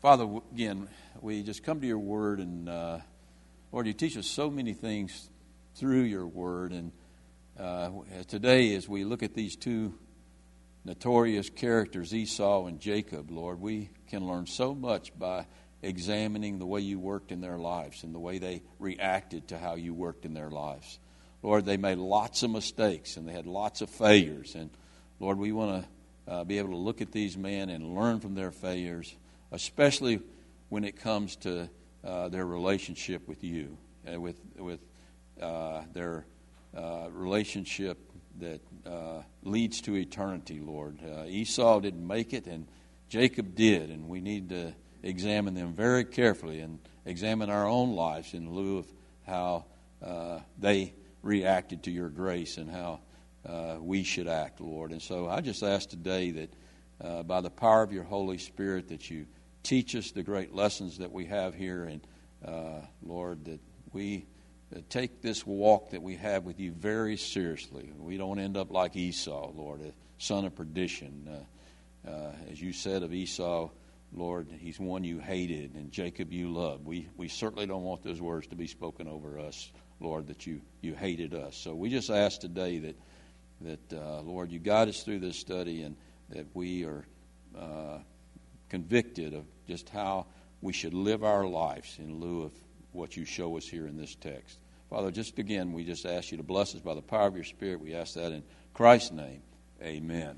Father, again, we just come to your word, and uh, Lord, you teach us so many things through your word. And uh, today, as we look at these two notorious characters, Esau and Jacob, Lord, we can learn so much by examining the way you worked in their lives and the way they reacted to how you worked in their lives. Lord, they made lots of mistakes and they had lots of failures. And Lord, we want to uh, be able to look at these men and learn from their failures, especially when it comes to uh, their relationship with you, uh, with, with uh, their uh, relationship that uh, leads to eternity, Lord. Esau didn't make it, and Jacob did, and we need to examine them very carefully and examine our own lives in lieu of how they reacted to your grace and how we should act, Lord. And so I just ask today that by the power of your Holy Spirit that you teach us the great lessons that we have here, and uh, Lord, that we uh, take this walk that we have with you very seriously. We don't end up like Esau, Lord, a son of perdition. Uh, uh, as you said of Esau, Lord, he's one you hated, and Jacob you loved. We, we certainly don't want those words to be spoken over us, Lord, that you, you hated us. So we just ask today that, that uh, Lord, you guide us through this study and that we are uh, convicted of just how we should live our lives in lieu of what you show us here in this text. Father, just again, we just ask you to bless us by the power of your Spirit. We ask that in Christ's name. Amen.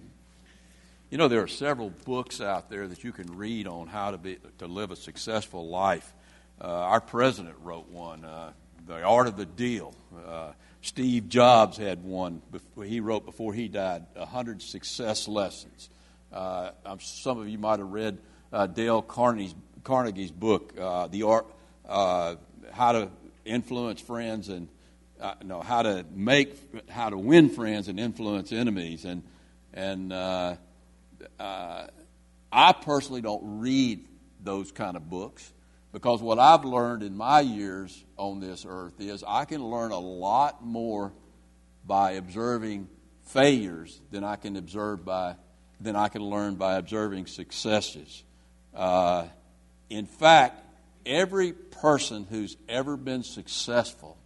You know, there are several books out there that you can read on how to, be, to live a successful life. Uh, our president wrote one. Uh, the Art of the Deal. Uh, Steve Jobs had one he wrote before he died, 100 Success Lessons. Uh, some of you might have read uh, Dale Carnegie's, Carnegie's book, uh, The Art, uh, How to Influence Friends and uh, no, how to make, how to win friends and influence enemies. And, and I personally don't read those kind of books. Because what I've learned in my years on this earth is I can learn a lot more by observing failures than I can observe by than I can learn by observing successes. Uh, in fact, every person who's ever been successful,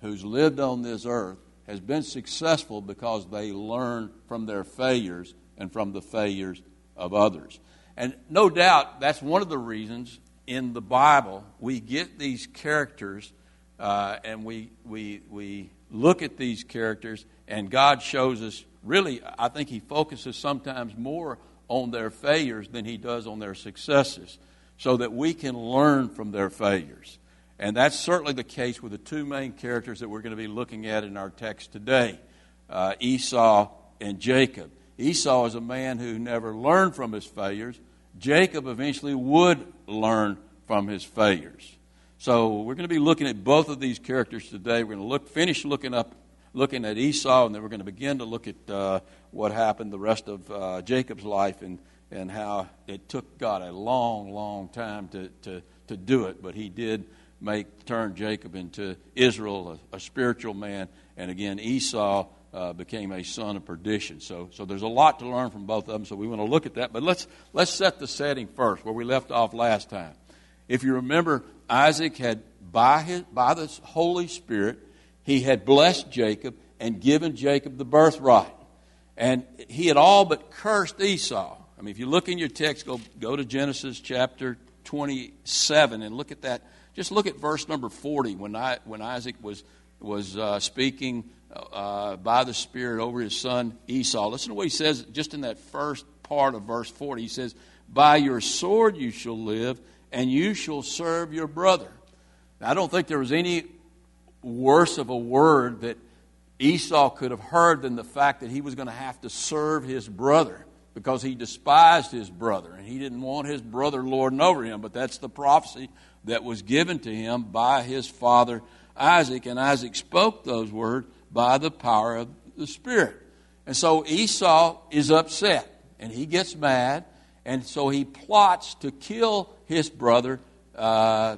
who's lived on this earth, has been successful because they learn from their failures and from the failures of others. And no doubt that's one of the reasons in the Bible, we get these characters uh, and we, we, we look at these characters, and God shows us really, I think He focuses sometimes more on their failures than He does on their successes, so that we can learn from their failures. And that's certainly the case with the two main characters that we're going to be looking at in our text today uh, Esau and Jacob. Esau is a man who never learned from his failures, Jacob eventually would learn from his failures. So we're going to be looking at both of these characters today. We're going to look, finish looking up, looking at Esau, and then we're going to begin to look at uh, what happened the rest of uh, Jacob's life and and how it took God a long, long time to to to do it, but He did make turn Jacob into Israel, a, a spiritual man, and again Esau uh, became a son of perdition. So, so there's a lot to learn from both of them. So we want to look at that. But let's let's set the setting first, where we left off last time. If you remember, Isaac had by his by the Holy Spirit, he had blessed Jacob and given Jacob the birthright, and he had all but cursed Esau. I mean, if you look in your text, go go to Genesis chapter 27 and look at that. Just look at verse number 40 when I, when Isaac was was uh, speaking uh, by the Spirit over his son Esau. Listen to what he says just in that first part of verse 40. He says, By your sword you shall live, and you shall serve your brother. Now, I don't think there was any worse of a word that Esau could have heard than the fact that he was going to have to serve his brother because he despised his brother and he didn't want his brother lording over him. But that's the prophecy that was given to him by his father Isaac, and Isaac spoke those words by the power of the Spirit. And so Esau is upset and he gets mad, and so he plots to kill his brother uh,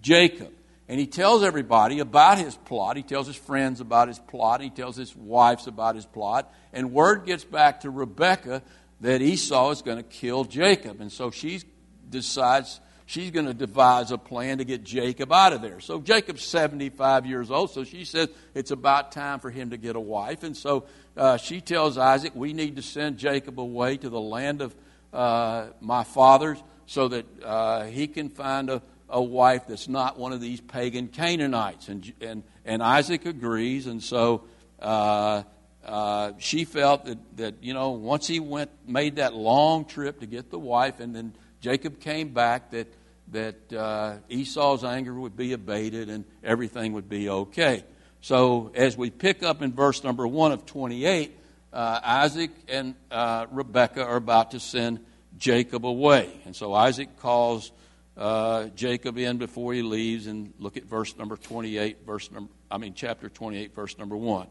Jacob. And he tells everybody about his plot. He tells his friends about his plot. He tells his wives about his plot. And word gets back to Rebekah that Esau is going to kill Jacob. And so she decides she's going to devise a plan to get Jacob out of there. So Jacob's 75 years old, so she says it's about time for him to get a wife. And so uh, she tells Isaac, We need to send Jacob away to the land of uh, my fathers so that uh, he can find a, a wife that's not one of these pagan Canaanites. And, and, and Isaac agrees, and so. Uh, uh, she felt that, that, you know, once he went, made that long trip to get the wife, and then Jacob came back, that, that uh, Esau's anger would be abated and everything would be okay. So as we pick up in verse number 1 of 28, uh, Isaac and uh, Rebekah are about to send Jacob away. And so Isaac calls uh, Jacob in before he leaves, and look at verse number 28, verse number, I mean, chapter 28, verse number 1.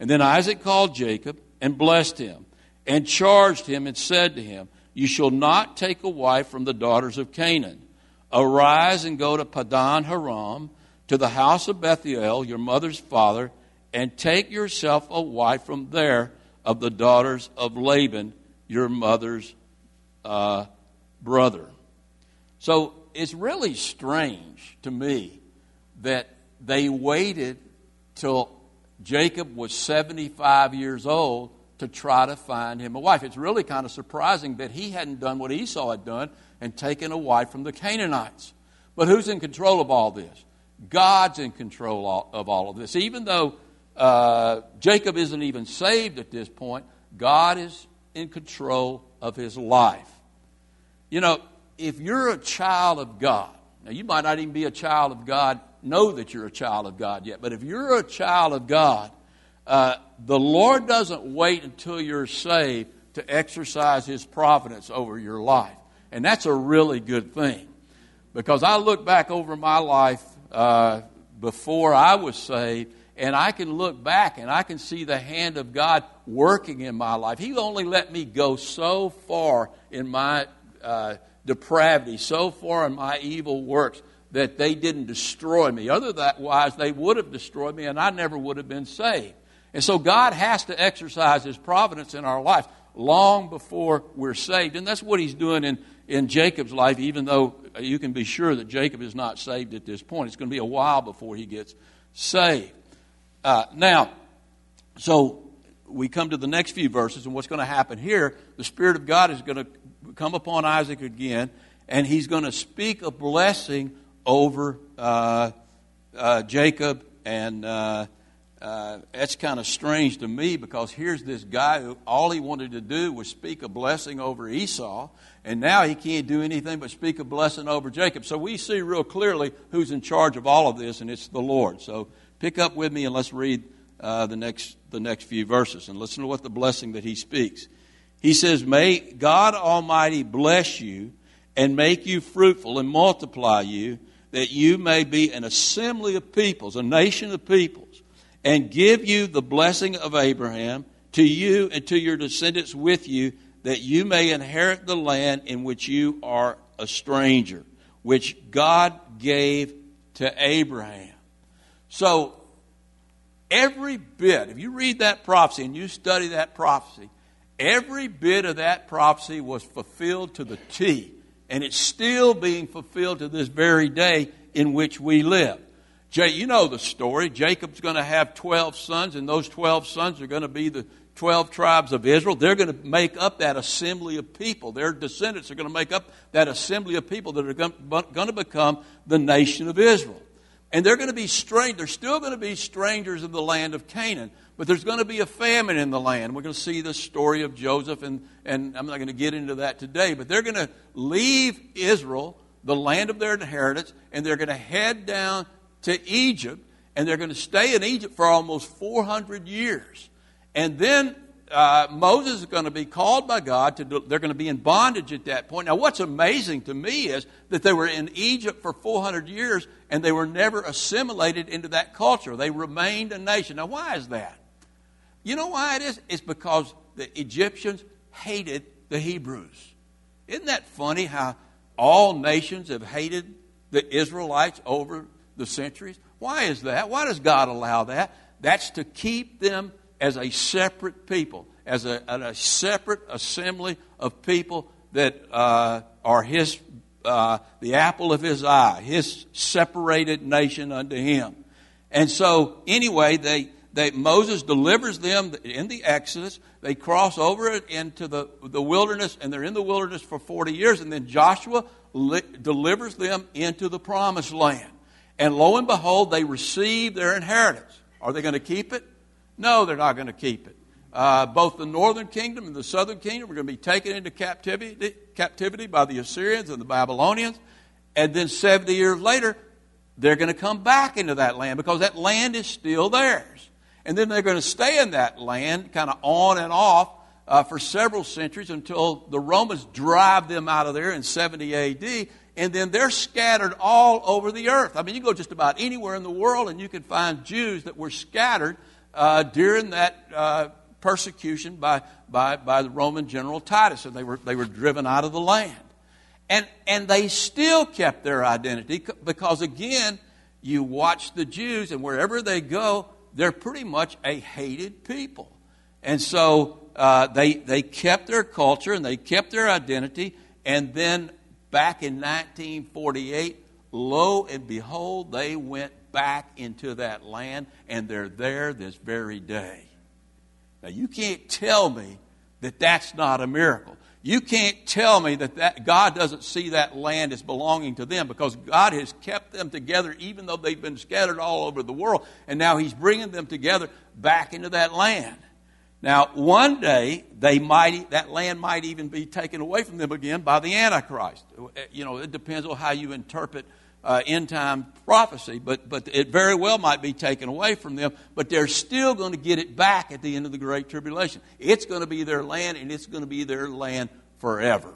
And then Isaac called Jacob and blessed him and charged him and said to him, You shall not take a wife from the daughters of Canaan. Arise and go to Padan Aram, to the house of Bethuel, your mother's father, and take yourself a wife from there of the daughters of Laban, your mother's uh, brother. So it's really strange to me that they waited till Jacob was 75 years old to try to find him a wife. It's really kind of surprising that he hadn't done what Esau had done and taken a wife from the Canaanites. But who's in control of all this? God's in control of all of this. Even though uh, Jacob isn't even saved at this point, God is in control of his life. You know, if you're a child of God, now you might not even be a child of God know that you're a child of God yet. But if you're a child of God, uh, the Lord doesn't wait until you're saved to exercise His providence over your life. And that's a really good thing. Because I look back over my life uh, before I was saved, and I can look back and I can see the hand of God working in my life. He only let me go so far in my uh, depravity, so far in my evil works, that they didn't destroy me. Otherwise, they would have destroyed me and I never would have been saved. And so God has to exercise His providence in our life long before we're saved. And that's what He's doing in, in Jacob's life, even though you can be sure that Jacob is not saved at this point. It's going to be a while before he gets saved. Uh, now, so we come to the next few verses, and what's going to happen here, the Spirit of God is going to come upon Isaac again, and he's going to speak a blessing over uh, uh, Jacob, and uh, uh, that's kind of strange to me because here's this guy who all he wanted to do was speak a blessing over Esau, and now he can't do anything but speak a blessing over Jacob. So we see real clearly who's in charge of all of this, and it's the Lord. So pick up with me and let's read uh, the next the next few verses and listen to what the blessing that he speaks. He says, "May God Almighty bless you." And make you fruitful and multiply you, that you may be an assembly of peoples, a nation of peoples, and give you the blessing of Abraham to you and to your descendants with you, that you may inherit the land in which you are a stranger, which God gave to Abraham. So, every bit, if you read that prophecy and you study that prophecy, every bit of that prophecy was fulfilled to the T and it's still being fulfilled to this very day in which we live. Jay, You know the story. Jacob's going to have 12 sons, and those 12 sons are going to be the 12 tribes of Israel. They're going to make up that assembly of people. Their descendants are going to make up that assembly of people that are going to become the nation of Israel. And they're going to be. They're still going to be strangers in the land of Canaan. But there's going to be a famine in the land. We're going to see the story of Joseph, and, and I'm not going to get into that today. But they're going to leave Israel, the land of their inheritance, and they're going to head down to Egypt, and they're going to stay in Egypt for almost 400 years. And then uh, Moses is going to be called by God to do, they're going to be in bondage at that point. Now, what's amazing to me is that they were in Egypt for 400 years and they were never assimilated into that culture. They remained a nation. Now, why is that? You know why it is? It's because the Egyptians hated the Hebrews. Isn't that funny how all nations have hated the Israelites over the centuries? Why is that? Why does God allow that? That's to keep them as a separate people, as a, a separate assembly of people that uh, are His uh, the apple of his eye, his separated nation unto him. And so, anyway, they, they, Moses delivers them in the Exodus. They cross over into the, the wilderness, and they're in the wilderness for 40 years. And then Joshua li- delivers them into the promised land. And lo and behold, they receive their inheritance. Are they going to keep it? No, they're not going to keep it. Uh, both the northern kingdom and the southern kingdom are going to be taken into captivity, captivity by the Assyrians and the Babylonians. And then 70 years later, they're going to come back into that land because that land is still theirs. And then they're going to stay in that land, kind of on and off, uh, for several centuries until the Romans drive them out of there in 70 AD. And then they're scattered all over the earth. I mean, you go just about anywhere in the world and you can find Jews that were scattered uh, during that uh, persecution by, by, by the Roman general Titus, and they were, they were driven out of the land. And, and they still kept their identity because, again, you watch the Jews, and wherever they go, they're pretty much a hated people. And so uh, they, they kept their culture and they kept their identity, and then back in 1948, lo and behold, they went back into that land, and they're there this very day. Now, you can't tell me that that's not a miracle. You can't tell me that, that God doesn't see that land as belonging to them because God has kept them together even though they've been scattered all over the world. And now He's bringing them together back into that land. Now, one day, they might, that land might even be taken away from them again by the Antichrist. You know, it depends on how you interpret uh, end time prophecy, but, but it very well might be taken away from them, but they're still going to get it back at the end of the Great Tribulation. It's going to be their land, and it's going to be their land forever.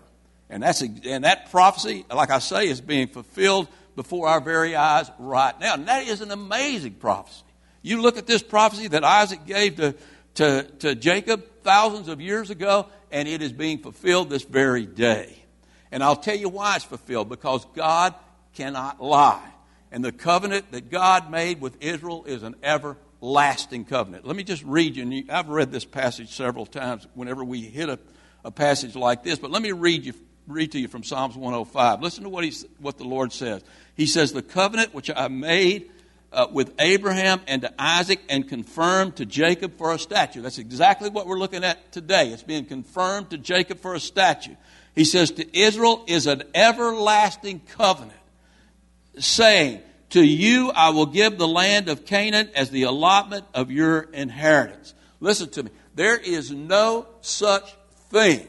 And, that's, and that prophecy, like I say, is being fulfilled before our very eyes right now. And that is an amazing prophecy. You look at this prophecy that Isaac gave to, to, to Jacob thousands of years ago, and it is being fulfilled this very day. And I'll tell you why it's fulfilled because God cannot lie. And the covenant that God made with Israel is an everlasting covenant. Let me just read you, and I've read this passage several times whenever we hit a, a passage like this, but let me read you read to you from Psalms 105. Listen to what, he, what the Lord says. He says, The covenant which I made uh, with Abraham and to Isaac and confirmed to Jacob for a statute. That's exactly what we're looking at today. It's being confirmed to Jacob for a statute. He says, To Israel is an everlasting covenant saying, To you I will give the land of Canaan as the allotment of your inheritance. Listen to me. There is no such thing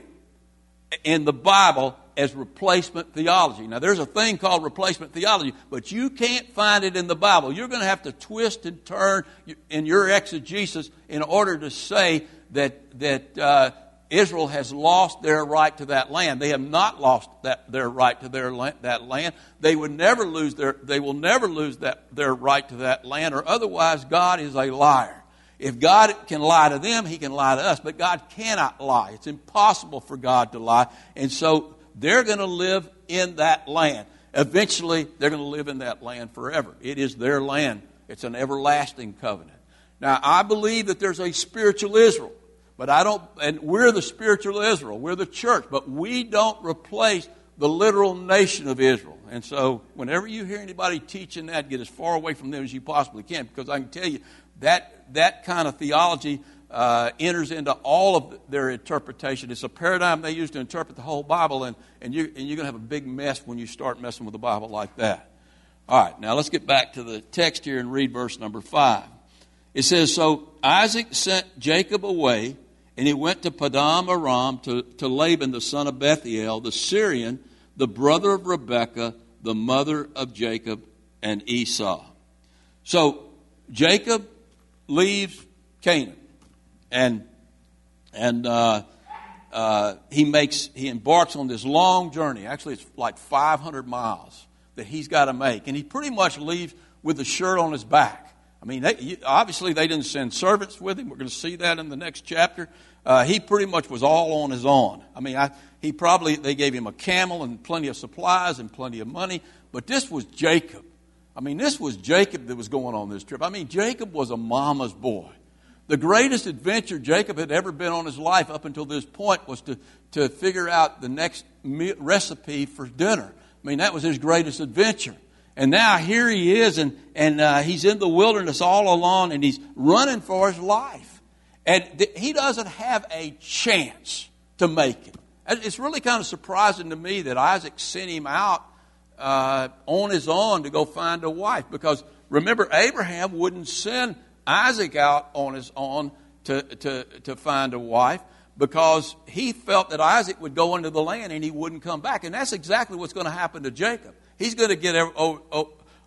in the Bible as replacement theology. Now, there's a thing called replacement theology, but you can't find it in the Bible. You're going to have to twist and turn in your exegesis in order to say that, that uh, Israel has lost their right to that land. They have not lost that, their right to their that land. They would never lose their, they will never lose that, their right to that land, or otherwise God is a liar. If God can lie to them, He can lie to us, but God cannot lie. It's impossible for God to lie. And so they're going to live in that land. Eventually, they're going to live in that land forever. It is their land. It's an everlasting covenant. Now, I believe that there's a spiritual Israel. But I don't, and we're the spiritual Israel, we're the church, but we don't replace the literal nation of Israel. And so, whenever you hear anybody teaching that, get as far away from them as you possibly can, because I can tell you that that kind of theology uh, enters into all of their interpretation. It's a paradigm they use to interpret the whole Bible, and, and, you, and you're going to have a big mess when you start messing with the Bible like that. All right, now let's get back to the text here and read verse number 5. It says, So Isaac sent Jacob away and he went to Padan Aram to, to Laban, the son of Bethuel, the Syrian, the brother of Rebekah, the mother of Jacob and Esau. So Jacob leaves Canaan, and and uh, uh, he makes he embarks on this long journey. Actually, it's like 500 miles that he's got to make, and he pretty much leaves with the shirt on his back. I mean, they, obviously they didn't send servants with him. We're going to see that in the next chapter. Uh, he pretty much was all on his own. I mean, I, he probably they gave him a camel and plenty of supplies and plenty of money, but this was Jacob. I mean, this was Jacob that was going on this trip. I mean, Jacob was a mama's boy. The greatest adventure Jacob had ever been on his life up until this point was to, to figure out the next recipe for dinner. I mean, that was his greatest adventure. And now here he is, and, and uh, he's in the wilderness all alone, and he's running for his life. And th- he doesn't have a chance to make it. It's really kind of surprising to me that Isaac sent him out uh, on his own to go find a wife. Because remember, Abraham wouldn't send Isaac out on his own to, to, to find a wife because he felt that Isaac would go into the land and he wouldn't come back. And that's exactly what's going to happen to Jacob. He's going to get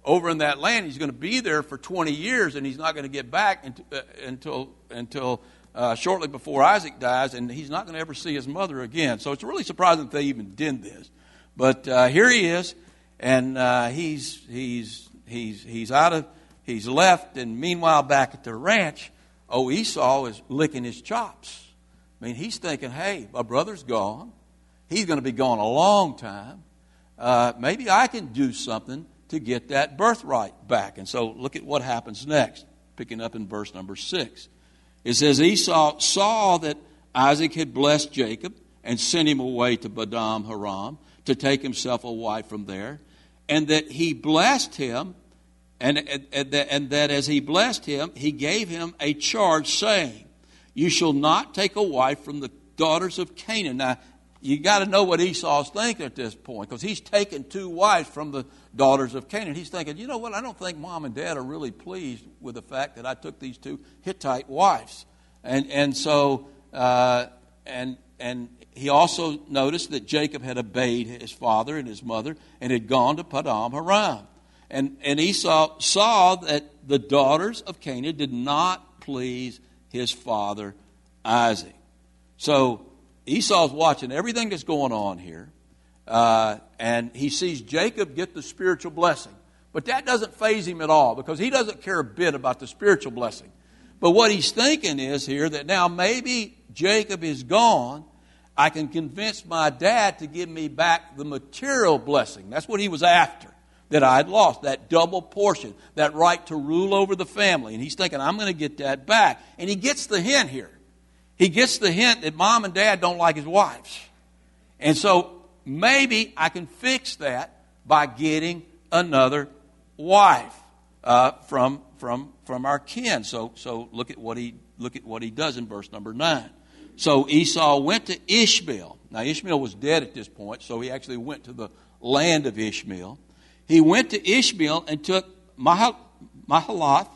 over in that land. He's going to be there for 20 years and he's not going to get back uh, until, until uh, shortly before Isaac dies, and he's not going to ever see his mother again. So it's really surprising that they even did this. But uh, here he is, and uh, he's, he's, he's, he's out of, he's left, and meanwhile, back at the ranch, oh, Esau is licking his chops. I mean, he's thinking, hey, my brother's gone. He's going to be gone a long time. Uh, maybe I can do something to get that birthright back. And so look at what happens next, picking up in verse number six. It says Esau saw that Isaac had blessed Jacob and sent him away to Padan Aram to take himself a wife from there, and that he blessed him, and, and, and that as he blessed him, he gave him a charge saying, You shall not take a wife from the daughters of Canaan. Now, you got to know what Esau's thinking at this point because he's taken two wives from the daughters of Canaan. He's thinking, you know what? I don't think mom and dad are really pleased with the fact that I took these two Hittite wives. And, and so, uh, and, and he also noticed that Jacob had obeyed his father and his mother and had gone to Padan Aram. And, and Esau saw that the daughters of Canaan did not please his father Isaac. So Esau's watching everything that's going on here, uh, and he sees Jacob get the spiritual blessing. But that doesn't faze him at all because he doesn't care a bit about the spiritual blessing. But what he's thinking is here that now maybe Jacob is gone. I can convince my dad to give me back the material blessing. That's what he was after that I had lost, that double portion, that right to rule over the family. And he's thinking, I'm going to get that back. And he gets the hint here. He gets the hint that mom and dad don't like his wives. And so maybe I can fix that by getting another wife uh, from, from, from our kin. So, so look, at what he, look at what he does in verse number 9. So Esau went to Ishmael. Now, Ishmael was dead at this point, so he actually went to the land of Ishmael. He went to Ishmael and took Mahalath,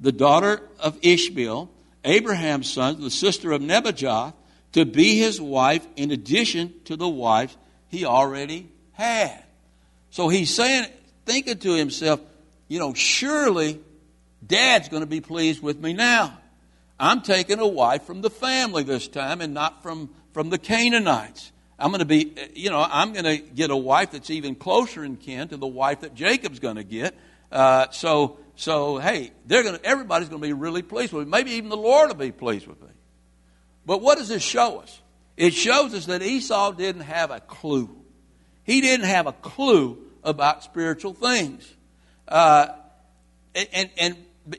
the daughter of Ishmael, Abraham's son, the sister of Nebajoth, to be his wife in addition to the wives he already had. So he's saying, thinking to himself, you know, surely dad's going to be pleased with me now. I'm taking a wife from the family this time and not from, from the Canaanites. I'm going to be, you know, I'm going to get a wife that's even closer in kin to the wife that Jacob's going to get. Uh, so, so hey, they're to, everybody's going to be really pleased with me. Maybe even the Lord will be pleased with me. But what does this show us? It shows us that Esau didn't have a clue. He didn't have a clue about spiritual things. Uh, and, and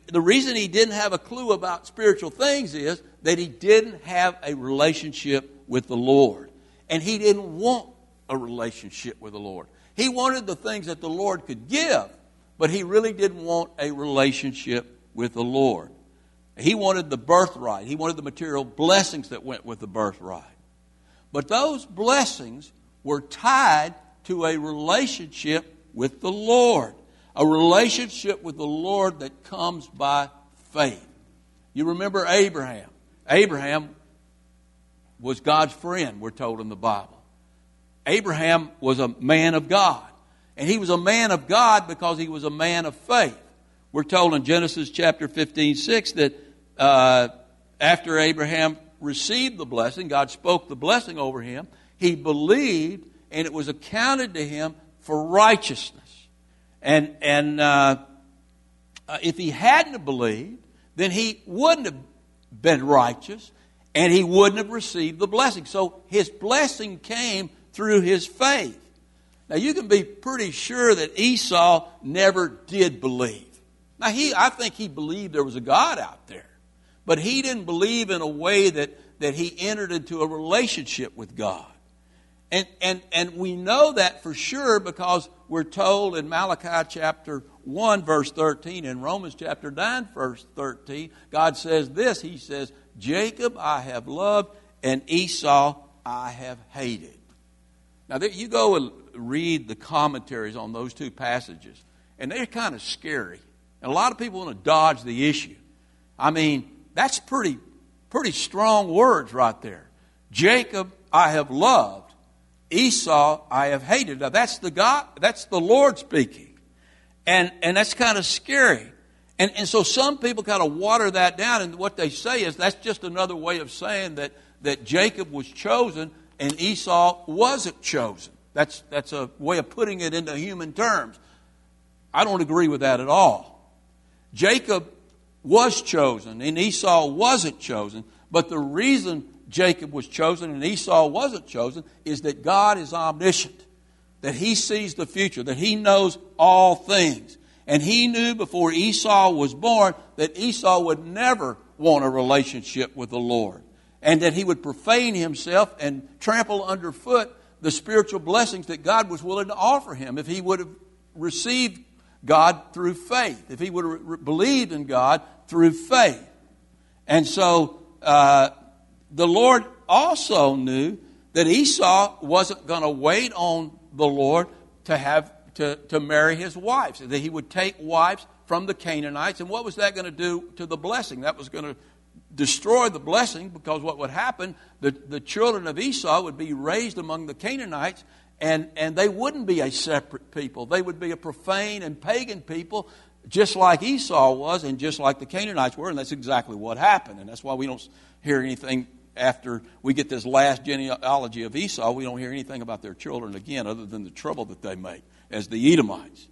the reason he didn't have a clue about spiritual things is that he didn't have a relationship with the Lord. And he didn't want a relationship with the Lord. He wanted the things that the Lord could give, but he really didn't want a relationship with the Lord. He wanted the birthright, he wanted the material blessings that went with the birthright. But those blessings were tied to a relationship with the Lord, a relationship with the Lord that comes by faith. You remember Abraham. Abraham was God's friend, we're told in the Bible. Abraham was a man of God. And he was a man of God because he was a man of faith. We're told in Genesis chapter 15, 6 that uh, after Abraham received the blessing, God spoke the blessing over him, he believed, and it was accounted to him for righteousness. And, and uh, uh, if he hadn't believed, then he wouldn't have been righteous and he wouldn't have received the blessing. So his blessing came through his faith. Now you can be pretty sure that Esau never did believe. Now he, I think he believed there was a God out there. But he didn't believe in a way that, that he entered into a relationship with God. And, and, and we know that for sure because we're told in Malachi chapter 1, verse 13, and Romans chapter 9, verse 13, God says this He says, Jacob I have loved, and Esau I have hated. Now, there, you go read the commentaries on those two passages, and they're kind of scary. And a lot of people want to dodge the issue. I mean, that's pretty, pretty strong words right there. Jacob I have loved, Esau I have hated. Now that's the God, that's the Lord speaking. And, and that's kind of scary. And, and so some people kind of water that down, and what they say is that's just another way of saying that, that Jacob was chosen and Esau wasn't chosen. That's, that's a way of putting it into human terms. I don't agree with that at all. Jacob was chosen and Esau wasn't chosen, but the reason Jacob was chosen and Esau wasn't chosen is that God is omniscient, that he sees the future, that he knows all things. And he knew before Esau was born that Esau would never want a relationship with the Lord. And that he would profane himself and trample underfoot the spiritual blessings that God was willing to offer him if he would have received God through faith, if he would have believed in God through faith. And so uh, the Lord also knew that Esau wasn't going to wait on the Lord to have to, to marry his wives, that he would take wives from the Canaanites. And what was that going to do to the blessing? That was going to destroy the blessing because what would happen, the, the children of Esau would be raised among the Canaanites and, and they wouldn't be a separate people. They would be a profane and pagan people, just like Esau was and just like the Canaanites were. And that's exactly what happened. And that's why we don't hear anything after we get this last genealogy of Esau, we don't hear anything about their children again other than the trouble that they make as the Edomites.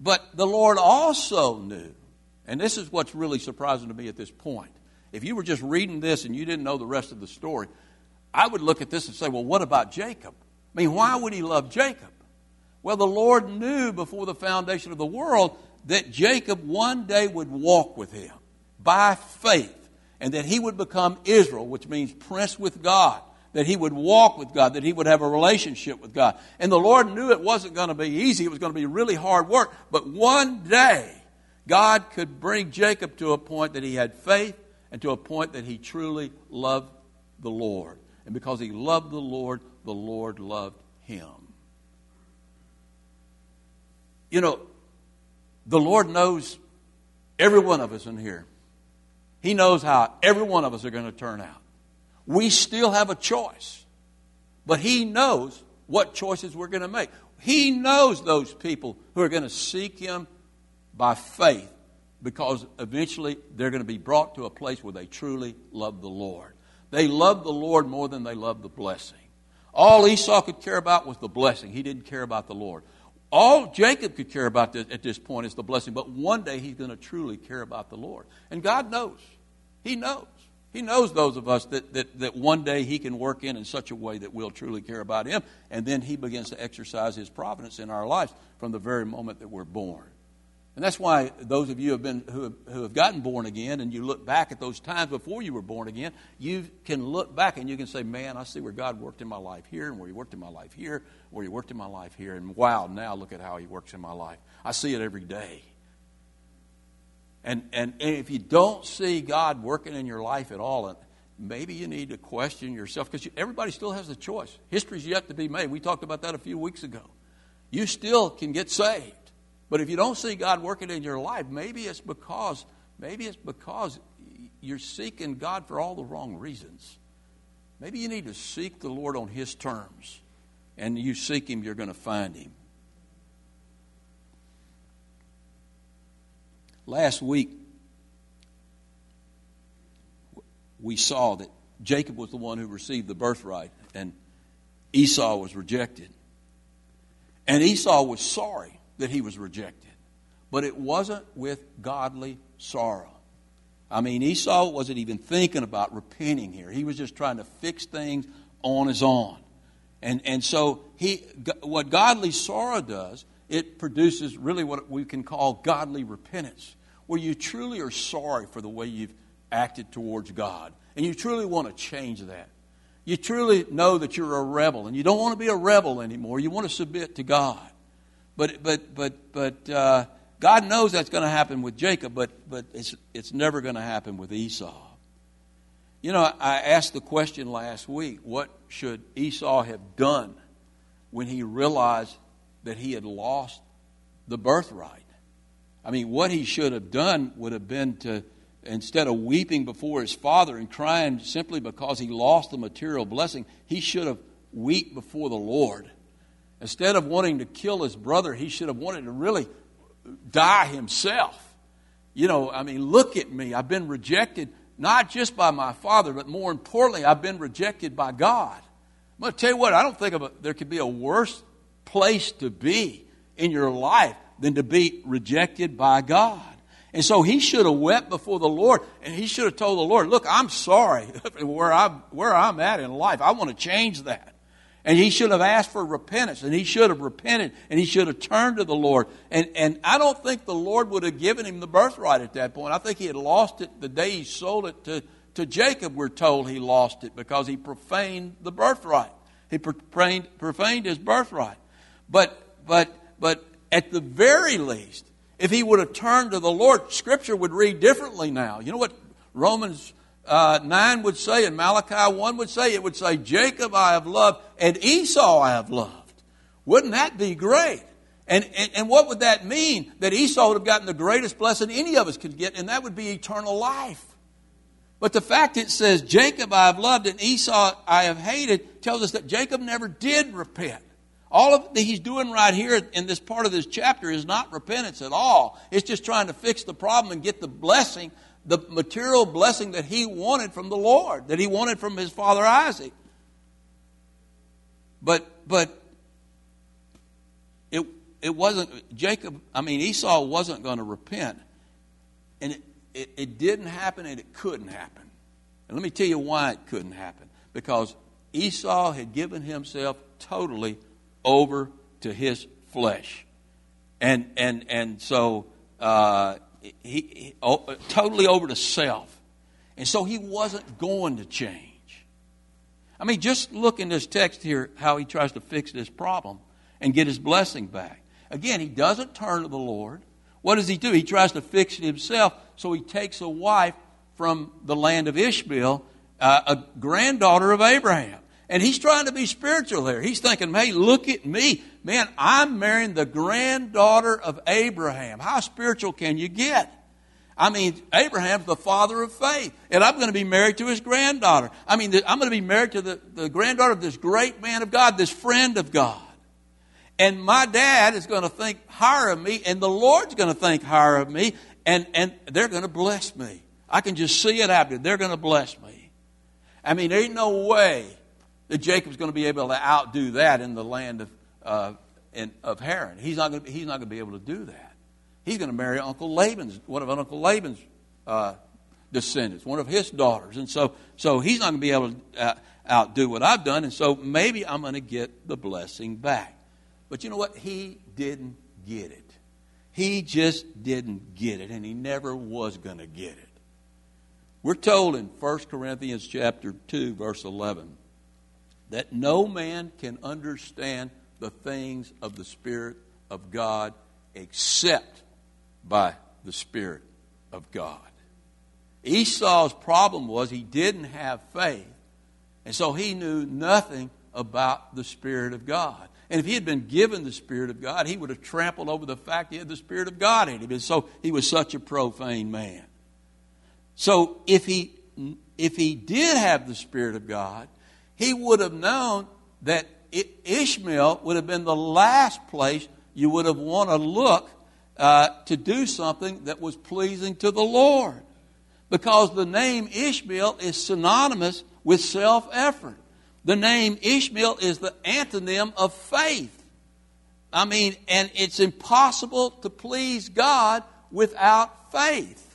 But the Lord also knew, and this is what's really surprising to me at this point. If you were just reading this and you didn't know the rest of the story, I would look at this and say, well, what about Jacob? I mean, why would he love Jacob? Well, the Lord knew before the foundation of the world that Jacob one day would walk with him by faith and that he would become Israel, which means prince with God, that he would walk with God, that he would have a relationship with God. And the Lord knew it wasn't going to be easy, it was going to be really hard work, but one day God could bring Jacob to a point that he had faith and to a point that he truly loved the Lord. And because he loved the Lord, the Lord loved him. You know, the Lord knows every one of us in here. He knows how every one of us are going to turn out. We still have a choice, but He knows what choices we're going to make. He knows those people who are going to seek Him by faith because eventually they're going to be brought to a place where they truly love the Lord. They love the Lord more than they love the blessing. All Esau could care about was the blessing. He didn't care about the Lord. All Jacob could care about this, at this point is the blessing, but one day he's going to truly care about the Lord. And God knows. He knows. He knows those of us that, that, that one day He can work in in such a way that we'll truly care about Him, and then He begins to exercise His providence in our lives from the very moment that we're born. And that's why those of you have been, who, have, who have gotten born again and you look back at those times before you were born again, you can look back and you can say, Man, I see where God worked in my life here, and where He worked in my life here, where He worked in my life here, and wow, now look at how He works in my life. I see it every day. And, and, and if you don't see God working in your life at all, maybe you need to question yourself because everybody still has a choice. History's yet to be made. We talked about that a few weeks ago. You still can get saved. But if you don't see God working in your life, maybe it's because maybe it's because you're seeking God for all the wrong reasons. Maybe you need to seek the Lord on His terms. And you seek Him, you're going to find Him. Last week, we saw that Jacob was the one who received the birthright, and Esau was rejected. And Esau was sorry that he was rejected. But it wasn't with godly sorrow. I mean, Esau wasn't even thinking about repenting here. He was just trying to fix things on his own. And, and so he, what godly sorrow does, it produces really what we can call godly repentance, where you truly are sorry for the way you've acted towards God. And you truly want to change that. you truly know that you're a rebel and you don't want to be a rebel anymore. You want to submit to God. But, but, but, but uh, God knows that's going to happen with Jacob, but, but it's, it's never going to happen with Esau. You know, I asked the question last week what should Esau have done when he realized that he had lost the birthright? I mean, what he should have done would have been to, instead of weeping before his father and crying simply because he lost the material blessing, he should have wept before the Lord. Instead of wanting to kill his brother, he should have wanted to really die himself. You know, I mean, look at me. I've been rejected not just by my father, but more importantly, I've been rejected by God. I'm going to tell you what, I don't think a, there could be a worse place to be in your life than to be rejected by God. And so he should have wept before the Lord and he should have told the Lord, Look, I'm sorry where I'm, where I'm at in life. I want to change that. And he should have asked for repentance, and he should have repented, and he should have turned to the Lord. And, and I don't think the Lord would have given him the birthright at that point. I think he had lost it the day he sold it to, to Jacob. We're told he lost it because he profaned the birthright. He profaned, profaned his birthright. But, but, but at the very least, if he would have turned to the Lord, Scripture would read differently now. You know what Romans uh, 9 would say, and Malachi 1 would say, it would say, Jacob I have loved, and Esau I have loved. Wouldn't that be great? And, and, and what would that mean? That Esau would have gotten the greatest blessing any of us could get, and that would be eternal life. But the fact it says, Jacob I have loved and Esau I have hated, tells us that Jacob never did repent. All of that he's doing right here in this part of this chapter is not repentance at all. It's just trying to fix the problem and get the blessing the material blessing that he wanted from the Lord, that he wanted from his father Isaac. But but it it wasn't Jacob. I mean Esau wasn't going to repent, and it, it, it didn't happen, and it couldn't happen. And let me tell you why it couldn't happen. Because Esau had given himself totally over to his flesh, and and and so. Uh, he, he oh, totally over to self. And so he wasn't going to change. I mean, just look in this text here how he tries to fix this problem and get his blessing back. Again, he doesn't turn to the Lord. What does he do? He tries to fix it himself, so he takes a wife from the land of Ishmael, uh, a granddaughter of Abraham. And he's trying to be spiritual here. He's thinking, hey, look at me. Man, I'm marrying the granddaughter of Abraham. How spiritual can you get? I mean, Abraham's the father of faith, and I'm going to be married to his granddaughter. I mean, I'm going to be married to the, the granddaughter of this great man of God, this friend of God. And my dad is going to think higher of me, and the Lord's going to think higher of me, and, and they're going to bless me. I can just see it happening. They're going to bless me. I mean, there ain't no way that Jacob's going to be able to outdo that in the land of, uh, in, of Haran. He's not, going to, he's not going to be able to do that. He's going to marry Uncle Laban's, one of Uncle Laban's uh, descendants, one of his daughters. And so, so he's not going to be able to uh, outdo what I've done. And so maybe I'm going to get the blessing back. But you know what? He didn't get it. He just didn't get it, and he never was going to get it. We're told in 1 Corinthians chapter 2, verse 11 that no man can understand the things of the Spirit of God except by the Spirit of God. Esau's problem was he didn't have faith, and so he knew nothing about the Spirit of God. And if he had been given the Spirit of God, he would have trampled over the fact he had the Spirit of God in him. And so he was such a profane man. So if he if he did have the Spirit of God, he would have known that Ishmael would have been the last place you would have want to look uh, to do something that was pleasing to the Lord. Because the name Ishmael is synonymous with self effort. The name Ishmael is the antonym of faith. I mean, and it's impossible to please God without faith.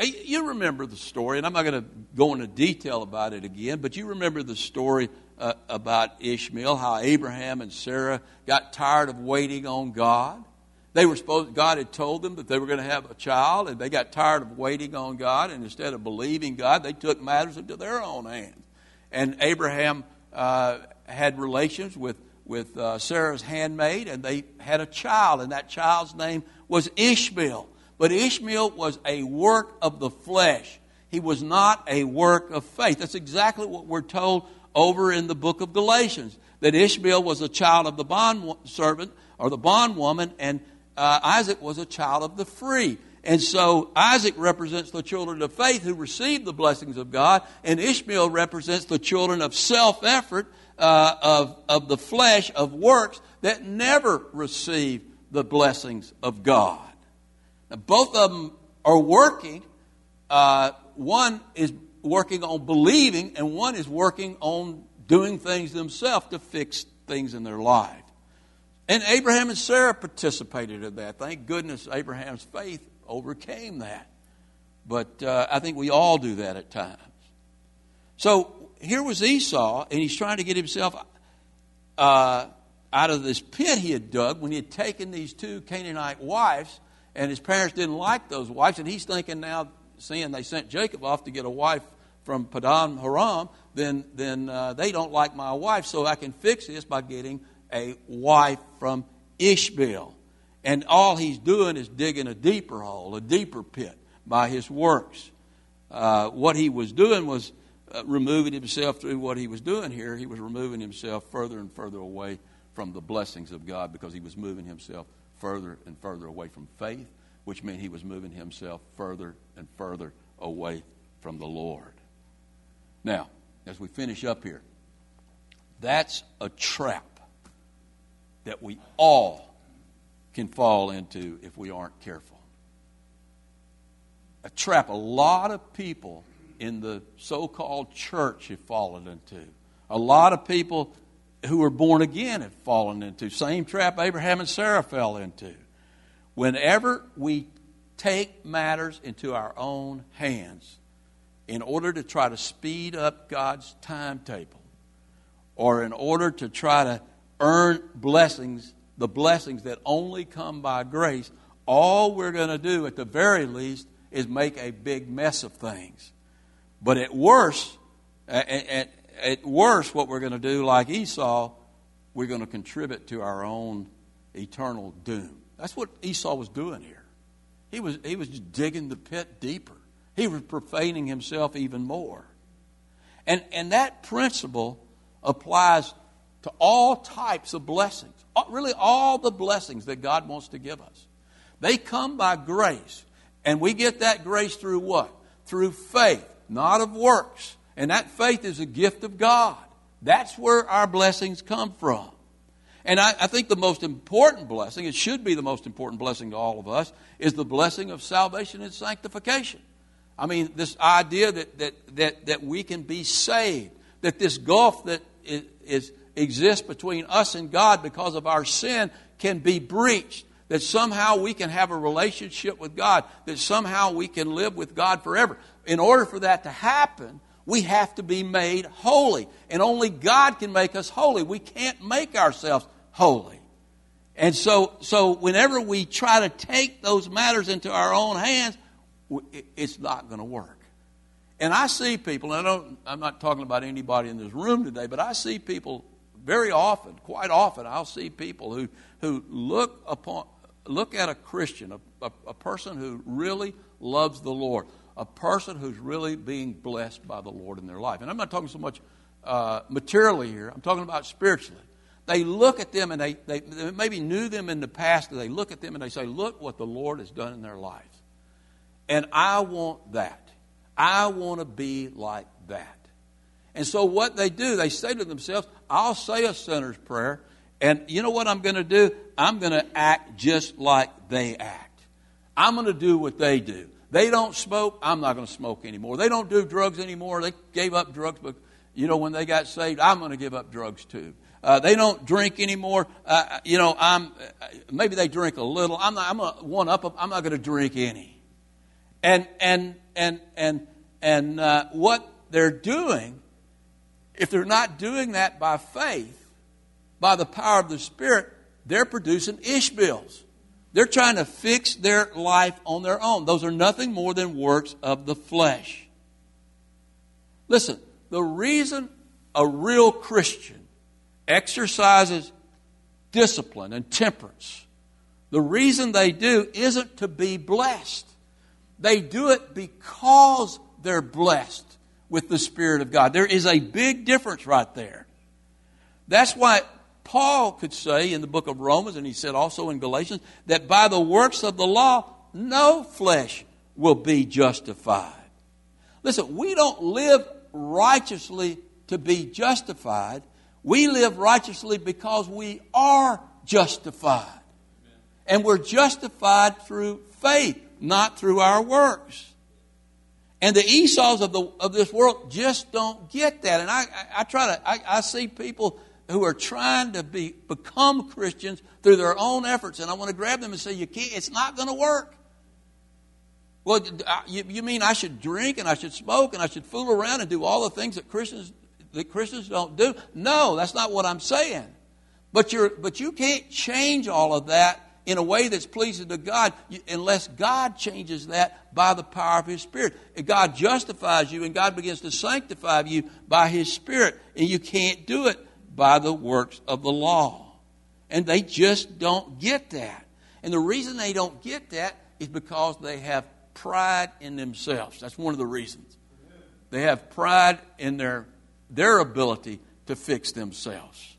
You remember the story, and I'm not going to go into detail about it again, but you remember the story uh, about Ishmael, how Abraham and Sarah got tired of waiting on God. They were supposed, God had told them that they were going to have a child, and they got tired of waiting on God, and instead of believing God, they took matters into their own hands. and Abraham uh, had relations with, with uh, Sarah's handmaid, and they had a child, and that child's name was Ishmael. But Ishmael was a work of the flesh. He was not a work of faith. That's exactly what we're told over in the book of Galatians that Ishmael was a child of the bond servant or the bondwoman, and uh, Isaac was a child of the free. And so Isaac represents the children of faith who received the blessings of God, and Ishmael represents the children of self effort, uh, of, of the flesh, of works that never receive the blessings of God. Now, both of them are working. Uh, one is working on believing, and one is working on doing things themselves to fix things in their life. And Abraham and Sarah participated in that. Thank goodness Abraham's faith overcame that. But uh, I think we all do that at times. So here was Esau, and he's trying to get himself uh, out of this pit he had dug when he had taken these two Canaanite wives, and his parents didn't like those wives, and he's thinking now, seeing they sent Jacob off to get a wife from Padan Aram, then, then uh, they don't like my wife, so I can fix this by getting a wife from Ishmael. And all he's doing is digging a deeper hole, a deeper pit by his works. Uh, what he was doing was uh, removing himself through what he was doing here. He was removing himself further and further away from the blessings of God because he was moving himself further and further away from faith, which meant he was moving himself further and further away from the Lord. Now, as we finish up here, that's a trap that we all can fall into if we aren't careful. A trap a lot of people in the so called church have fallen into. A lot of people who were born again have fallen into. Same trap Abraham and Sarah fell into. Whenever we take matters into our own hands in order to try to speed up God's timetable or in order to try to earn blessings, the blessings that only come by grace, all we're going to do at the very least is make a big mess of things. But at worst, at, at worst, what we're going to do, like Esau, we're going to contribute to our own eternal doom. That's what Esau was doing here. He was, he was just digging the pit deeper. He was profaning himself even more. And, and that principle applies to all types of blessings, really all the blessings that God wants to give us. They come by grace, and we get that grace through what? Through faith, not of works. And that faith is a gift of God. That's where our blessings come from. And I, I, think the most important blessing, it should be the most important blessing to all of us, is the blessing of salvation and sanctification. I mean, this idea that, that, that, that we can be saved, that this gulf that is, is exists between us and God because of our sin can be breached. That somehow we can have a relationship with God, that somehow we can live with God forever. In order for that to happen, we have to be made holy. And only God can make us holy. We can't make ourselves holy. And so, so whenever we try to take those matters into our own hands, it's not going to work. And I see people, and I don't, I'm not talking about anybody in this room today, but I see people very often, quite often, I'll see people who, who look upon look at a Christian, a, a, a person who really loves the Lord, a person who's really being blessed by the Lord in their life. And I'm not talking so much uh, materially here, I'm talking about spiritually. They look at them and they, they, they maybe knew them in the past, and they look at them and they say, Look what the Lord has done in their life. And I want that. I want to be like that. And so what they do, they say to themselves, I'll say a sinner's prayer, and you know what I'm going to do? I'm going to act just like they act. I'm going to do what they do. They don't smoke, I'm not going to smoke anymore. They don't do drugs anymore. They gave up drugs, but you know, when they got saved, I'm going to give up drugs too. Uh, they don't drink anymore. Uh, you know, I'm maybe they drink a little. I'm not. I'm a one up. I'm not going to drink any. And and and and and uh, what they're doing if they're not doing that by faith, by the power of the Spirit, they're producing Ishmaels. They're trying to fix their life on their own. Those are nothing more than works of the flesh. Listen, the reason a real Christian exercises discipline and temperance, the reason they do isn't to be blessed. They do it because they're blessed with the Spirit of God. There is a big difference right there. That's why Paul could say in the book of Romans, and he said also in Galatians, that by the works of the law, no flesh will be justified. Listen, we don't live righteously to be justified. We live righteously because we are justified. And we're justified through faith, not through our works. And the Esau's of, the, of this world just don't get that. And I, I, I try to, I, I see people who are trying to be, become Christians through their own efforts. And I want to grab them and say, you can't, it's not going to work. Well, you, you mean I should drink and I should smoke and I should fool around and do all the things that Christians that Christians don't do? No, that's not what I'm saying. But you're but you can't change all of that in a way that's pleasing to God unless God changes that by the power of His Spirit. God justifies you and God begins to sanctify you by His Spirit, and you can't do it by the works of the law. And they just don't get that. And the reason they don't get that is because they have pride in themselves. That's one of the reasons. They have pride in their, their ability to fix themselves.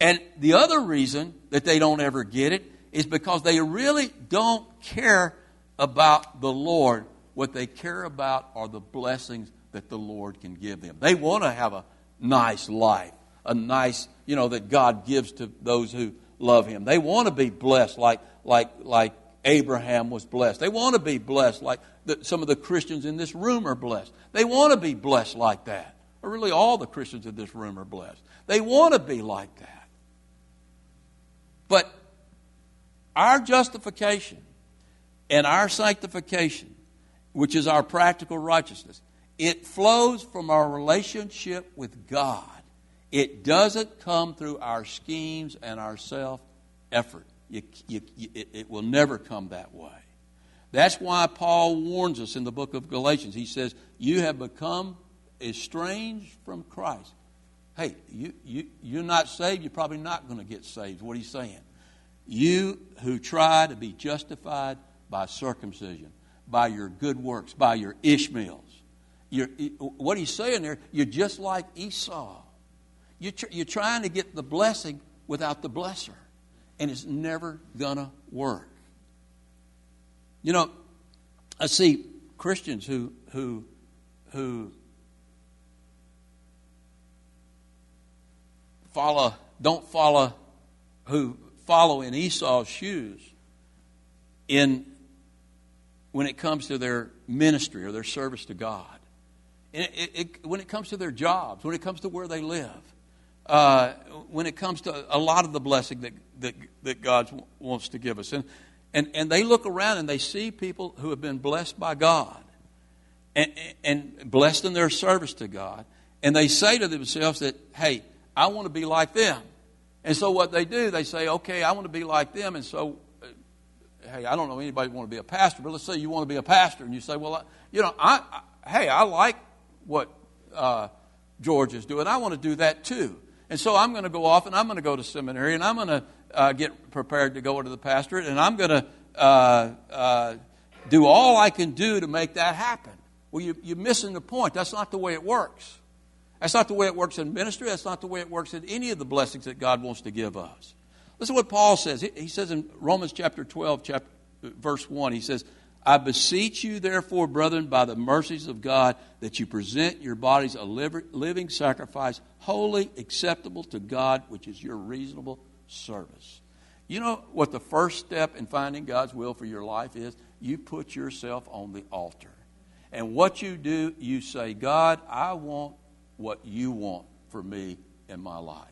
And the other reason that they don't ever get it is because they really don't care about the Lord. What they care about are the blessings that the Lord can give them. They want to have a nice life, a nice, you know, that God gives to those who love Him. They want to be blessed like, like, like Abraham was blessed. They want to be blessed like the, some of the Christians in this room are blessed. They want to be blessed like that. Or really, all the Christians in this room are blessed. They want to be like that. But our justification and our sanctification, which is our practical righteousness, it flows from our relationship with God. It doesn't come through our schemes and our self effort. You, you, you, it, it will never come that way. That's why Paul warns us in the book of Galatians. He says, You have become estranged from Christ. Hey, you, you, you're not saved, you're probably not going to get saved. What he's saying. You who try to be justified by circumcision, by your good works, by your Ishmaels. You're, what he's saying there, you're just like Esau. You're, tr- you're trying to get the blessing without the blesser and it's never going to work. You know, I see Christians who, who, who follow, don't follow, who follow in Esau's shoes in when it comes to their ministry or their service to God. It, it, it, when it comes to their jobs, when it comes to where they live, uh, when it comes to a lot of the blessing that, that, that God wants to give us. And, and, and they look around and they see people who have been blessed by God and, and blessed in their service to God. And they say to themselves that, hey, I want to be like them. And so what they do, they say, okay, I want to be like them. And so, uh, hey, I don't know anybody want to be a pastor, but let's say you want to be a pastor. And you say, well, I, you know, I, I, hey, I like what uh, George is doing. I want to do that too. And so I'm going to go off and I'm going to go to seminary and I'm going to uh, get prepared to go into the pastorate and I'm going to uh, uh, do all I can do to make that happen. Well, you, you're missing the point. That's not the way it works. That's not the way it works in ministry. That's not the way it works in any of the blessings that God wants to give us. Listen to what Paul says. He, he says in Romans chapter 12, chapter, verse 1, he says, I beseech you, therefore, brethren, by the mercies of God, that you present your bodies a living sacrifice, holy, acceptable to God, which is your reasonable service. You know what the first step in finding God's will for your life is? You put yourself on the altar. And what you do, you say, God, I want what you want for me in my life.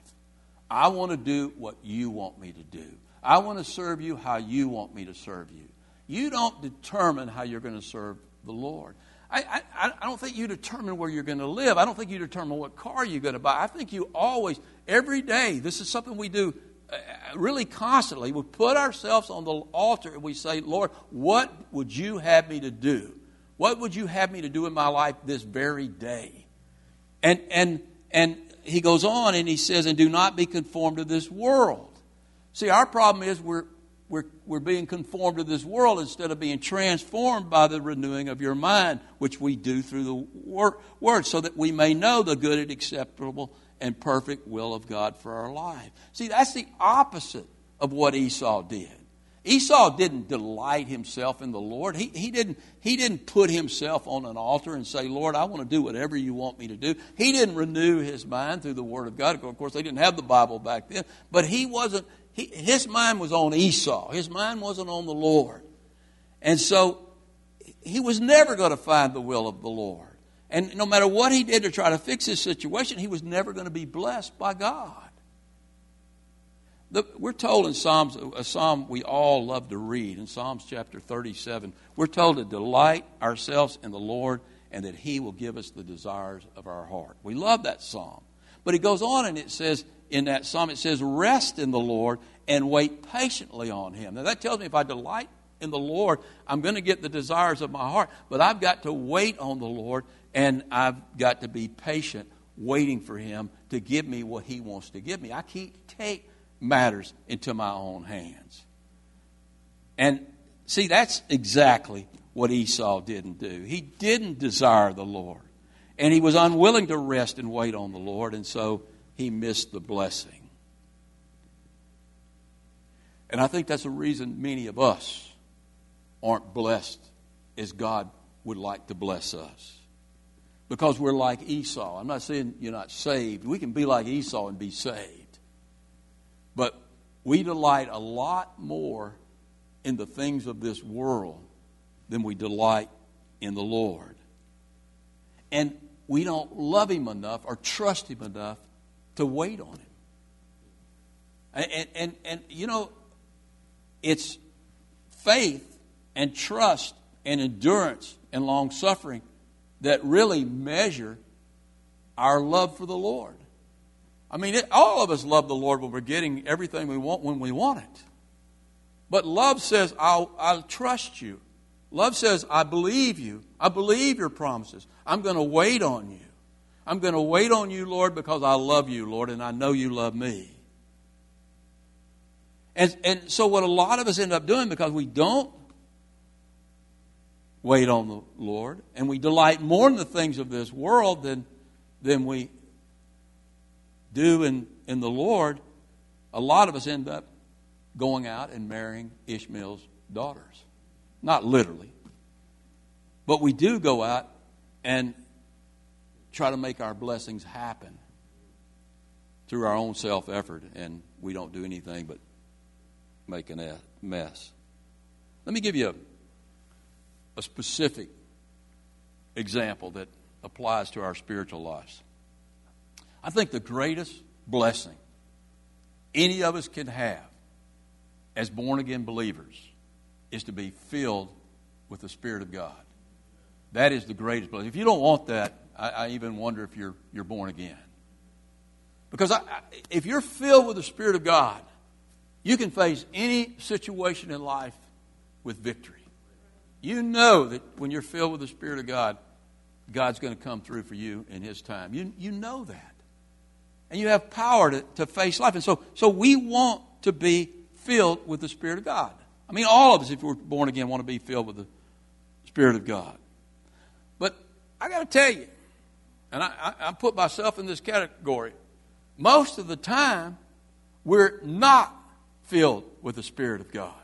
I want to do what you want me to do. I want to serve you how you want me to serve you. You don't determine how you're going to serve the Lord. I, I, I don't think you determine where you're going to live. I don't think you determine what car you're going to buy. I think you always, every day, this is something we do uh, really constantly. We put ourselves on the altar and we say, Lord, what would you have me to do? What would you have me to do in my life this very day? And, and, and he goes on and he says, and do not be conformed to this world. See, our problem is we're, we're, we're being conformed to this world instead of being transformed by the renewing of your mind, which we do through the word, word so that we may know the good and acceptable and perfect will of God for our life. See, that's the opposite of what Esau did. Esau didn't delight himself in the Lord. He, he, didn't, he didn't put himself on an altar and say, Lord, I want to do whatever you want me to do. He didn't renew his mind through the Word of God. Of course, they didn't have the Bible back then. But he wasn't, he, his mind was on Esau. His mind wasn't on the Lord. And so he was never going to find the will of the Lord. And no matter what he did to try to fix his situation, he was never going to be blessed by God. The, we're told in Psalms, a psalm we all love to read, in Psalms chapter 37, we're told to delight ourselves in the Lord and that He will give us the desires of our heart. We love that psalm. But it goes on and it says, in that psalm, it says, rest in the Lord and wait patiently on Him. Now that tells me if I delight in the Lord, I'm going to get the desires of my heart. But I've got to wait on the Lord and I've got to be patient waiting for Him to give me what He wants to give me. I can't take matters into my own hands. And see, that's exactly what Esau didn't do. He didn't desire the Lord. And he was unwilling to rest and wait on the Lord, and so he missed the blessing. And I think that's the reason many of us aren't blessed as God would like to bless us. Because we're like Esau. I'm not saying you're not saved. We can be like Esau and be saved. But we delight a lot more in the things of this world than we delight in the Lord. And we don't love Him enough or trust Him enough to wait on Him. And, and, and, you know, it's faith and trust and endurance and long suffering that really measure our love for the Lord. I mean, it, all of us love the Lord when we're getting everything we want when we want it. But love says, I'll, I'll trust you. Love says, I believe you. I believe your promises. I'm going to wait on you. I'm going to wait on you, Lord, because I love you, Lord, and I know you love me. And, and so, what a lot of us end up doing because we don't wait on the Lord and we delight more in the things of this world than, than we do in, in the Lord, a lot of us end up going out and marrying Ishmael's daughters. Not literally. But we do go out and try to make our blessings happen through our own self effort, and we don't do anything but make a mess. Let me give you a, a specific example that applies to our spiritual lives. I think the greatest blessing any of us can have as born again believers is to be filled with the Spirit of God. That is the greatest blessing. If you don't want that, I, I even wonder if you're, you're born again. Because I, if you're filled with the Spirit of God, you can face any situation in life with victory. You know that when you're filled with the Spirit of God, God's going to come through for you in His time. You, you know that and you have power to, to face life. And so, so we want to be filled with the Spirit of God. I mean, all of us, if we're born again, want to be filled with the Spirit of God. But I got to tell you, and I, I, I put myself in this category, most of the time, we're not filled with the Spirit of God.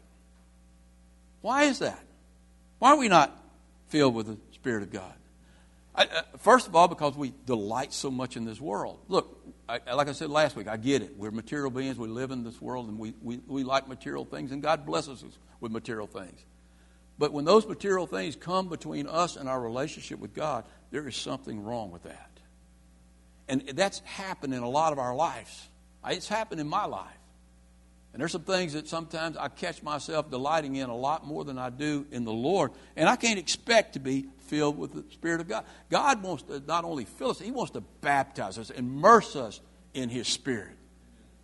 Why is that? Why are we not filled with the Spirit of God? I, uh, first of all, because we delight so much in this world. Look, I, like I said last week, I get it. We're material beings. We live in this world, and we, we, we like material things, and God blesses us with material things. But when those material things come between us and our relationship with God, there is something wrong with that. And that's happened in a lot of our lives. It's happened in my life. And there's some things that sometimes I catch myself delighting in a lot more than I do in the Lord. And I can't expect to be filled with the Spirit of God. God wants to not only fill us, He wants to baptize us, immerse us in His Spirit.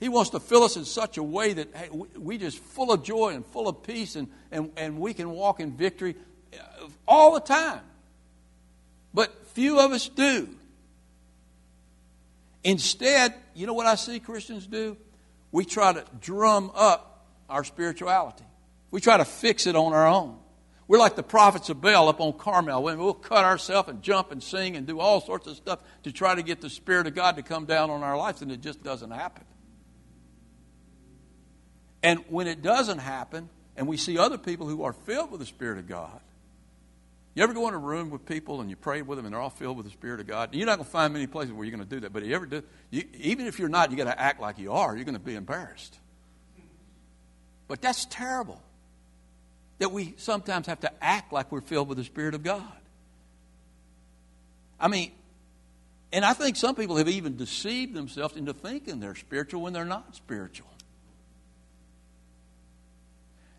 He wants to fill us in such a way that hey, we just full of joy and full of peace, and, and, and we can walk in victory uh, all the time. Few of us do. Instead, you know what I see Christians do? We try to drum up our spirituality. We try to fix it on our own. We're like the prophets of Baal up on Carmel. We'll cut ourselves and jump and sing and do all sorts of stuff to try to get the Spirit of God to come down on our lives, and it just doesn't happen. And when it doesn't happen, and we see other people who are filled with the Spirit of God, you ever go in a room with people and you pray with them and they're all filled with the Spirit of God? You're not going to find many places where you're going to do that. But you ever do, you, even if you're not, you got to act like you are. You're going to be embarrassed. But that's terrible. That we sometimes have to act like we're filled with the Spirit of God. I mean, and I think some people have even deceived themselves into thinking they're spiritual when they're not spiritual.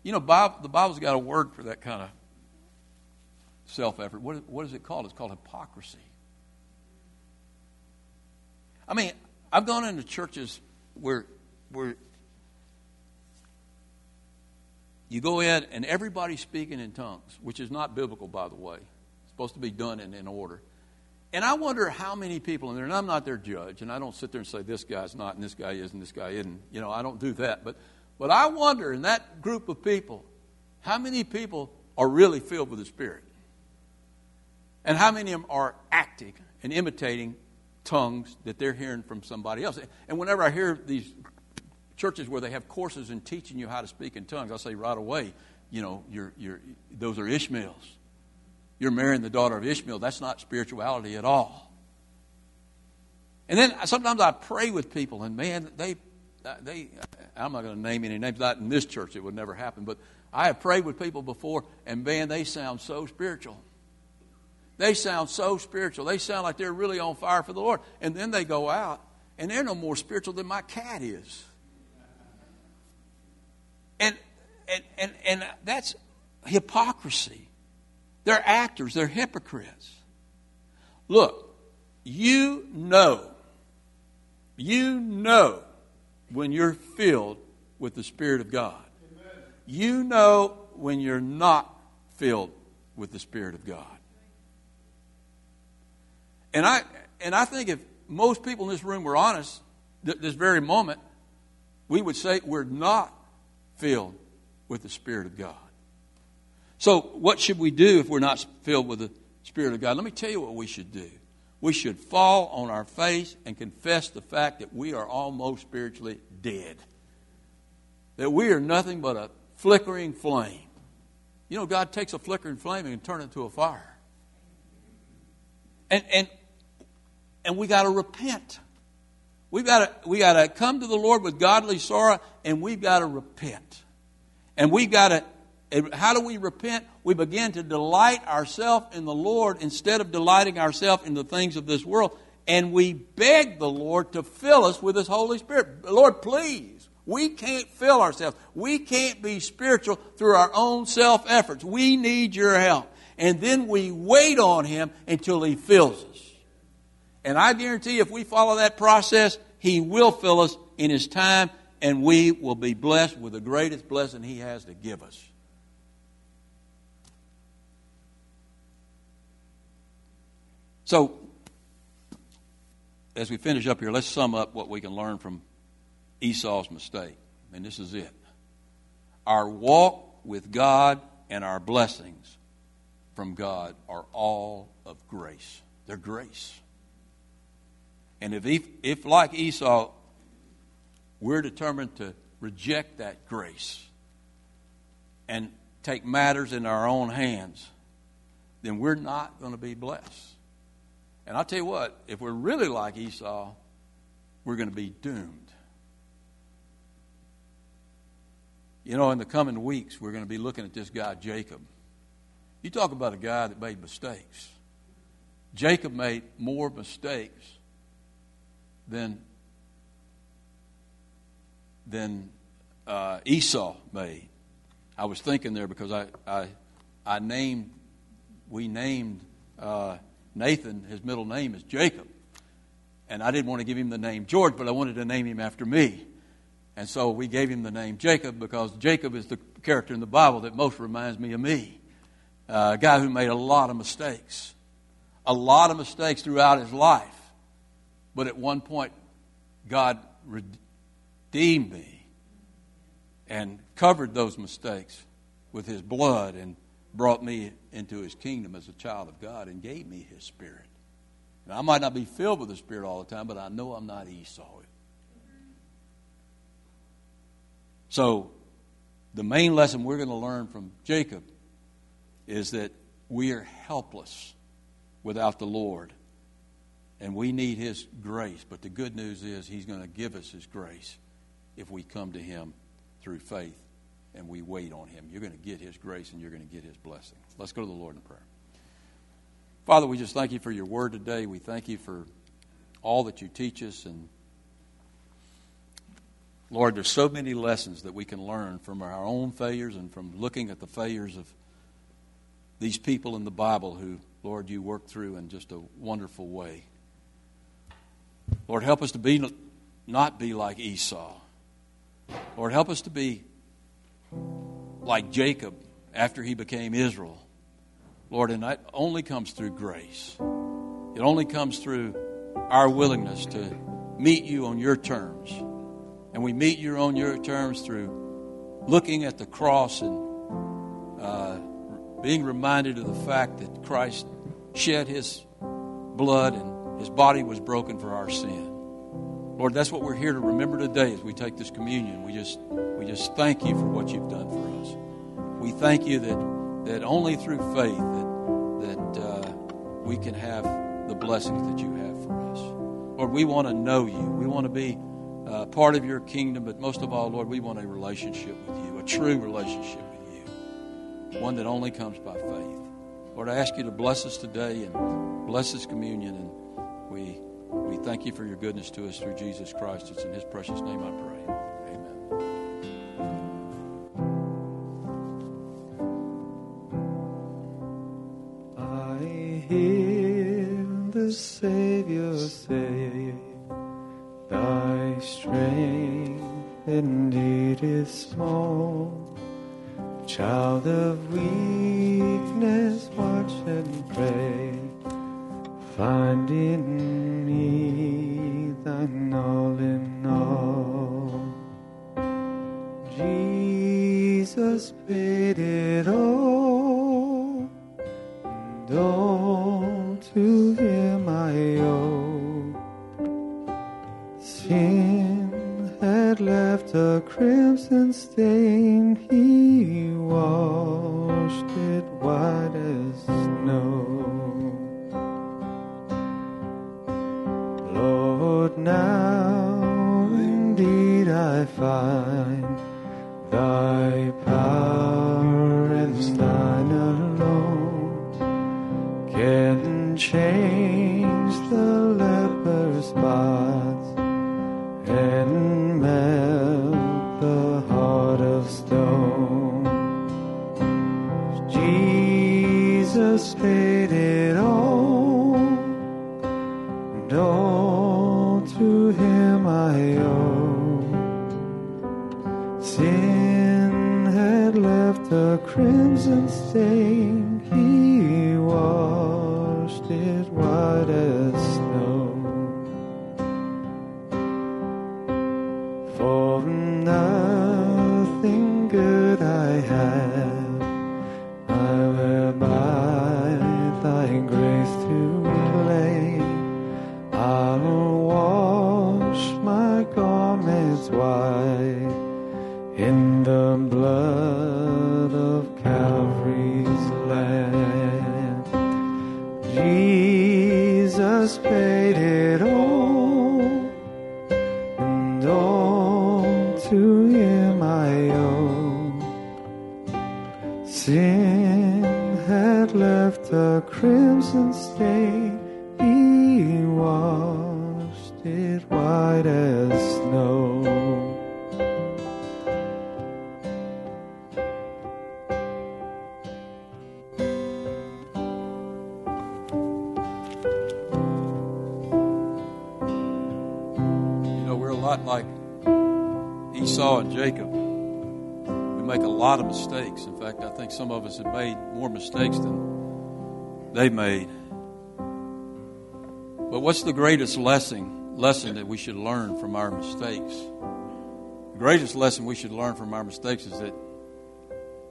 You know, the Bible's got a word for that kind of self effort. What, what is it called? It's called hypocrisy. I mean, I've gone into churches where, where you go in and everybody's speaking in tongues, which is not biblical, by the way. It's supposed to be done in, in order. And I wonder how many people in there, and I'm not their judge, and I don't sit there and say this guy's not, and this guy is, and this guy isn't. You know, I don't do that. But, but I wonder in that group of people, how many people are really filled with the Spirit? And how many of them are acting and imitating tongues that they're hearing from somebody else? And whenever I hear these churches where they have courses in teaching you how to speak in tongues, I say right away, you know, you're, you're, those are Ishmaels. You're marrying the daughter of Ishmael. That's not spirituality at all. And then sometimes I pray with people, and man, they, they I'm not going to name any names, not in this church, it would never happen, but I have prayed with people before, and man, they sound so spiritual. They sound so spiritual. They sound like they're really on fire for the Lord. And then they go out, and they're no more spiritual than my cat is. And, and, and, and that's hypocrisy. They're actors, they're hypocrites. Look, you know, you know when you're filled with the Spirit of God. You know when you're not filled with the Spirit of God. And I, and I think if most people in this room were honest, th- this very moment, we would say we're not filled with the Spirit of God. So, what should we do if we're not filled with the Spirit of God? Let me tell you what we should do. We should fall on our face and confess the fact that we are almost spiritually dead. That we are nothing but a flickering flame. You know, God takes a flickering flame and turns it into a fire. And, and and we got to repent. We've got to, we got to come to the Lord with godly sorrow, and we've got to repent. And we've got to, how do we repent? We begin to delight ourselves in the Lord instead of delighting ourselves in the things of this world. And we beg the Lord to fill us with His Holy Spirit. Lord, please. We can't fill ourselves. We can't be spiritual through our own self efforts. We need your help. And then we wait on Him until He fills us. And I guarantee if we follow that process, He will fill us in His time, and we will be blessed with the greatest blessing He has to give us. So, as we finish up here, let's sum up what we can learn from Esau's mistake. And this is it. Our walk with God and our blessings from God are all of grace. They're grace. And if, if, like Esau, we're determined to reject that grace and take matters in our own hands, then we're not going to be blessed. And I'll tell you what, if we're really like Esau, we're going to be doomed. You know, in the coming weeks, we're going to be looking at this guy, Jacob. You talk about a guy that made mistakes. Jacob made more mistakes than, than uh, Esau made. I was thinking there because I, I, I named, we named uh, Nathan, his middle name is Jacob. And I didn't want to give him the name George, but I wanted to name him after me. And so we gave him the name Jacob because Jacob is the character in the Bible that most reminds me of me. Uh, a guy who made a lot of mistakes. A lot of mistakes throughout his life. But at one point, God redeemed me and covered those mistakes with His blood and brought me into His kingdom as a child of God and gave me His Spirit. Now, I might not be filled with the Spirit all the time, but I know I'm not Esau. So, the main lesson we're going to learn from Jacob is that we are helpless without the Lord. And we need His grace. But the good news is He's going to give us His grace if we come to Him through faith and we wait on Him. You're going to get His grace and you're going to get His blessing. Let's go to the Lord in prayer. Father, we just thank you for your word today. We thank you for all that you teach us. And Lord, there's so many lessons that we can learn from our own failures and from looking at the failures of these people in the Bible who, Lord, you work through in just a wonderful way. Lord, help us to be not be like Esau. Lord, help us to be like Jacob after he became Israel. Lord, and that only comes through grace. It only comes through our willingness to meet you on your terms. And we meet you on your terms through looking at the cross and uh, being reminded of the fact that Christ shed his blood and his body was broken for our sin. Lord, that's what we're here to remember today as we take this communion. We just we just thank you for what you've done for us. We thank you that that only through faith that that uh, we can have the blessings that you have for us. Lord, we want to know you. We want to be uh, part of your kingdom, but most of all, Lord, we want a relationship with you, a true relationship with you, one that only comes by faith. Lord, I ask you to bless us today and bless this communion. And we, we thank you for your goodness to us through Jesus Christ. It's in his precious name I pray. Some of us have made more mistakes than they made. But what's the greatest lesson lesson that we should learn from our mistakes. The greatest lesson we should learn from our mistakes is that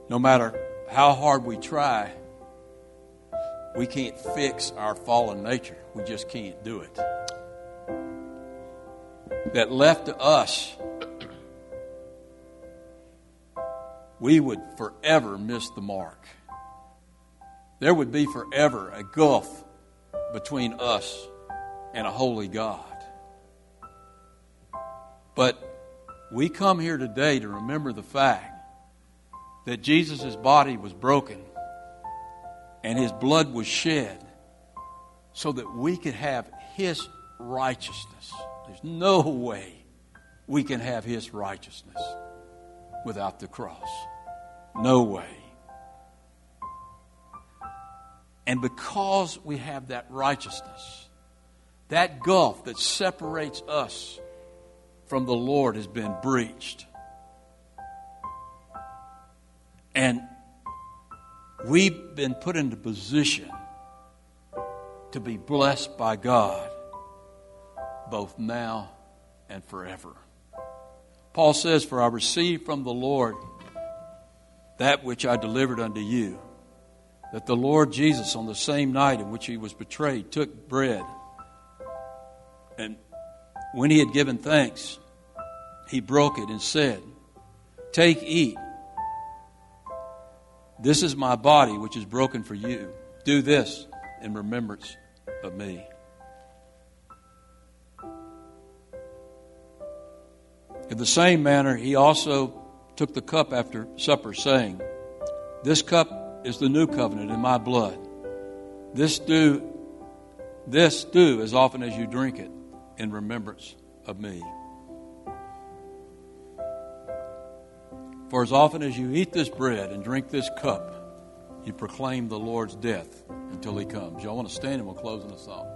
no matter how hard we try, we can't fix our fallen nature. We just can't do it. That left to us, we would forever miss the mark. There would be forever a gulf between us and a holy God. But we come here today to remember the fact that Jesus' body was broken and his blood was shed so that we could have his righteousness. There's no way we can have his righteousness without the cross. No way. And because we have that righteousness, that gulf that separates us from the Lord has been breached. And we've been put into position to be blessed by God both now and forever. Paul says, For I received from the Lord that which I delivered unto you, that the Lord Jesus, on the same night in which he was betrayed, took bread. And when he had given thanks, he broke it and said, Take, eat. This is my body, which is broken for you. Do this in remembrance of me. In the same manner, he also took the cup after supper, saying, This cup is the new covenant in my blood. This do this do as often as you drink it in remembrance of me. For as often as you eat this bread and drink this cup, you proclaim the Lord's death until he comes. Y'all want to stand and we'll close in a song.